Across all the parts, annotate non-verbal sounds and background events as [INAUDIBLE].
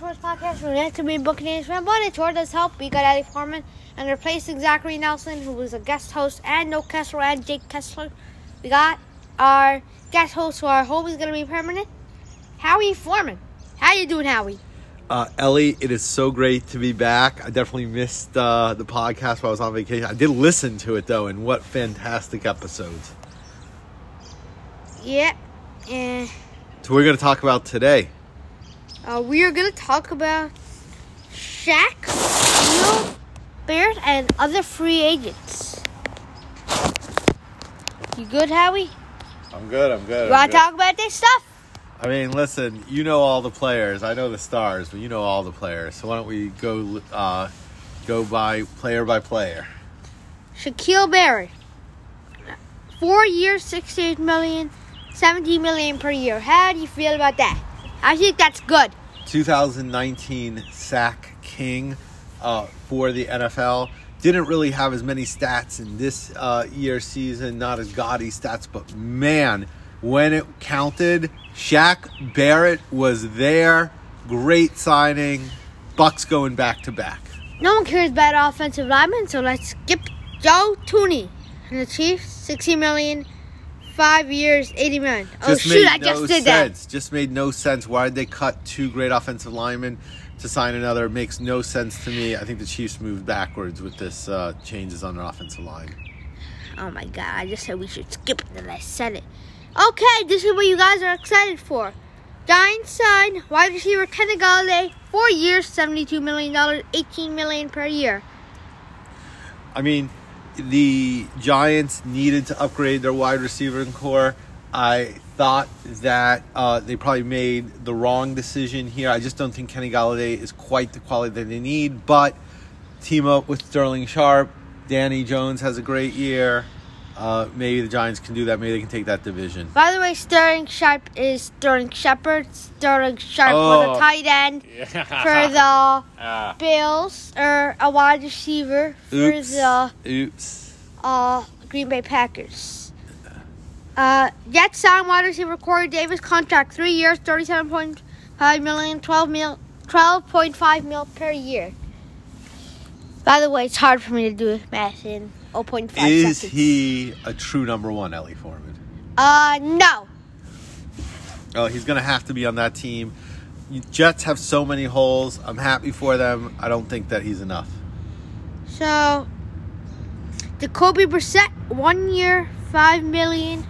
Sports Podcast. We're next to be Buccaneers fan, but it sure does help. We got Eddie Foreman and replacing Zachary Nelson, who was a guest host, and no Kessler and Jake Kessler. We got our guest host, who I hope is going to be permanent, Howie Foreman. How you doing, Howie? Uh, Ellie, it is so great to be back. I definitely missed uh, the podcast while I was on vacation. I did listen to it though, and what fantastic episodes! Yeah, and So we're going to talk about today. Uh, we are going to talk about Shaq, Neil Barrett, and other free agents. You good, Howie? I'm good. I'm good. You want to talk about this stuff? I mean, listen, you know all the players. I know the stars, but you know all the players. So why don't we go uh, go by player by player? Shaquil Barrett. Four years, 68 million, 17 million per year. How do you feel about that? I think that's good. 2019 sack king uh, for the NFL. Didn't really have as many stats in this uh, year's season, not as gaudy stats, but man, when it counted, Shaq Barrett was there. Great signing. Bucks going back to back. No one cares about offensive linemen, so let's skip Joe Thuney. And the Chiefs, 60 million, five years, 80 million. Oh, shoot, I just did sense. Just made no sense. Why did they cut two great offensive linemen to sign another? It makes no sense to me. I think the Chiefs moved backwards with this uh, changes on their offensive line. Oh my god, I just said we should skip it, and I said it. Okay, this is what you guys are excited for. Giants signed wide receiver Kenny Golladay, four years, $72 million, 18 million per year. I mean, the Giants needed to upgrade their wide receiver core. I thought that uh, they probably made the wrong decision here. I just don't think Kenny Golladay is quite the quality that they need. But team up with Sterling Sharpe. Danny Jones has a great year. Uh, maybe the Giants can do that. Maybe they can take that division. By the way, Sterling Sharpe is Sterling Shepard. Sterling Sharpe Oh. was a tight end [LAUGHS] for the Bills, or a wide receiver for Oops. the Oops. uh, Green Bay Packers. Uh, Jets signed wide receiver Corey Davis contract three years, thirty-seven point five million, twelve mil, twelve point five mil per year. By the way, it's hard for me to do math in 0.5 Is seconds. he a true number one, Ellie Foreman? Uh, no. Oh, he's going to have to be on that team. Jets have so many holes. I'm happy for them. I don't think that he's enough. So, Jacoby Brissett, one year, five million.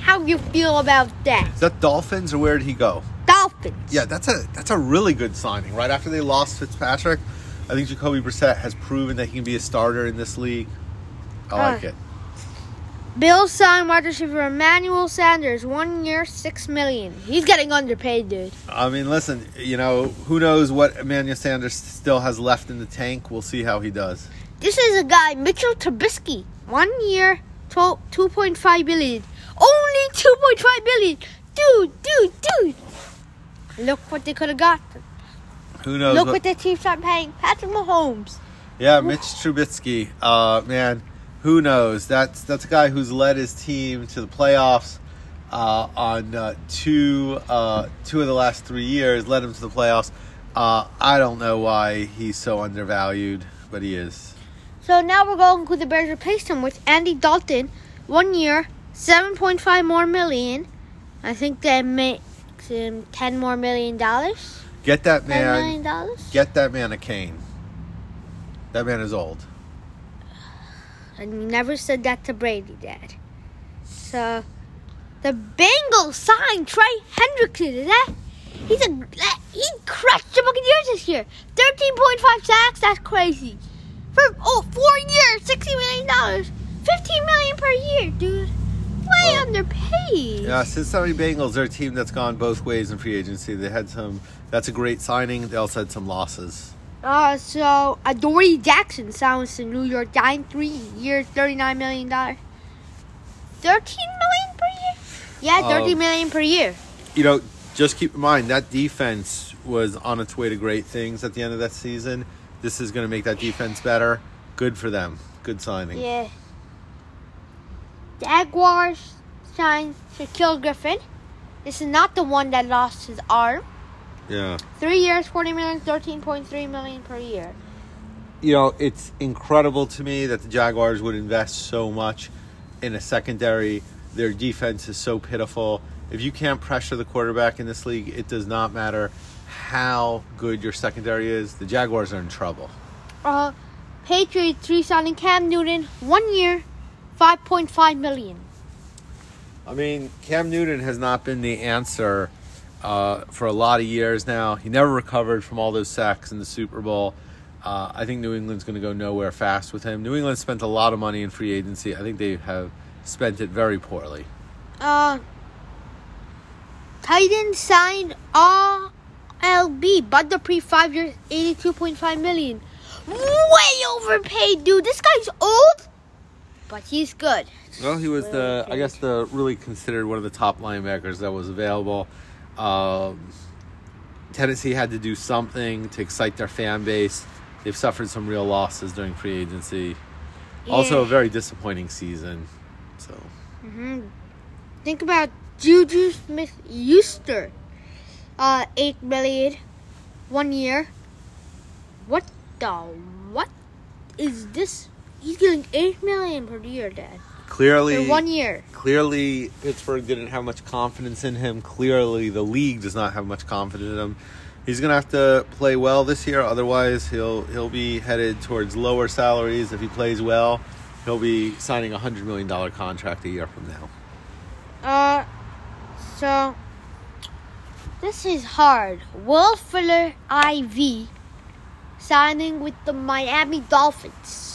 How you feel about that? Is that Dolphins or where did he go? Dolphins. Yeah, that's a that's a really good signing. Right after they lost Fitzpatrick, I think Jacoby Brissett has proven that he can be a starter in this league. I like Uh, it. Bills signed wide receiver Emmanuel Sanders, one year, six million. He's getting underpaid, dude. I mean, listen, you know, who knows what Emmanuel Sanders still has left in the tank. We'll see how he does. This is a guy, Mitchell Trubisky, one year, 12, 2.5 billion. Only 2.5 billion. Dude, dude, dude. Look what they could have got. Who knows? Look what- what the Chiefs are paying Patrick Mahomes. Yeah, Mitch Trubisky. Uh, man, who knows? That's that's a guy who's led his team to the playoffs uh, on uh, two uh, two of the last three years. Led him to the playoffs. Uh, I don't know why he's so undervalued, but he is. So now we're going to the Bears replaced him with Andy Dalton, one year, 7.5 more million. I think that makes him 10 more million dollars. Get that 10 million man. Get that man a cane. That man is old. And you never said that to Brady, Dad. So, the Bengals signed Trey Hendrickson. Is that? He's a he crushed the Buccaneers this year. Thirteen point five sacks. That's crazy. For oh four years, sixty million dollars, fifteen million per year, dude. Way. Yeah, underpaid. Uh, Cincinnati Bengals are a team that's gone both ways in free agency. They had some. That's a great signing. They also had some losses. Uh, so Adoree Jackson sounds the New York Giants, three years, thirty nine million dollars. Thirteen million per year? Yeah, thirty Um, million per year. you know, just keep in mind that defense was on its way to great things at the end of that season. This is going to make that defense better. Good for them. Good signing. Yeah. Jaguars signed Shaquill Griffin. This is not the one that lost his arm. Yeah. Three years, 40 million, 13.3 million per year. You know, it's incredible to me that the Jaguars would invest so much in a secondary. Their defense is so pitiful. If you can't pressure the quarterback in this league, it does not matter how good your secondary is. The Jaguars are in trouble. Uh, Patriots re-signing Cam Newton, one year, 5.5 million. I mean, Cam Newton has not been the answer uh, for a lot of years now. He never recovered from all those sacks in the Super Bowl. Uh, I think New England's going to go nowhere fast with him. New England spent a lot of money in free agency. I think they have spent it very poorly. Uh, Titans signed RLB, Bud Dupree, five years, 82.5 million. Way overpaid, dude. This guy's old, but he's good. Well, he was the, I guess, the really considered one of the top linebackers that was available. Um, Tennessee had to do something to excite their fan base. They've suffered some real losses during free agency. Also, a very disappointing season. So, hmm Think about Juju Smith Euster. Uh, eight million, one year. What the what is this? He's getting eight million per year, Dad. Clearly, one year. clearly Pittsburgh didn't have much confidence in him. Clearly, the league does not have much confidence in him. He's gonna have to play well this year, otherwise he'll he'll be headed towards lower salaries. If he plays well, he'll be signing a hundred million dollar contract a year from now. Uh, so this is hard. Will Fuller IV signing with the Miami Dolphins.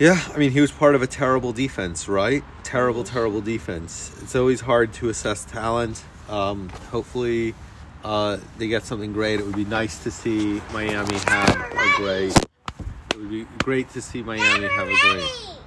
Yeah, I mean he was part of a terrible defense, right? Terrible, terrible defense. It's always hard to assess talent. Um, hopefully, uh, they get something great. It would be nice to see Miami have a great. It would be great to see Miami have a great.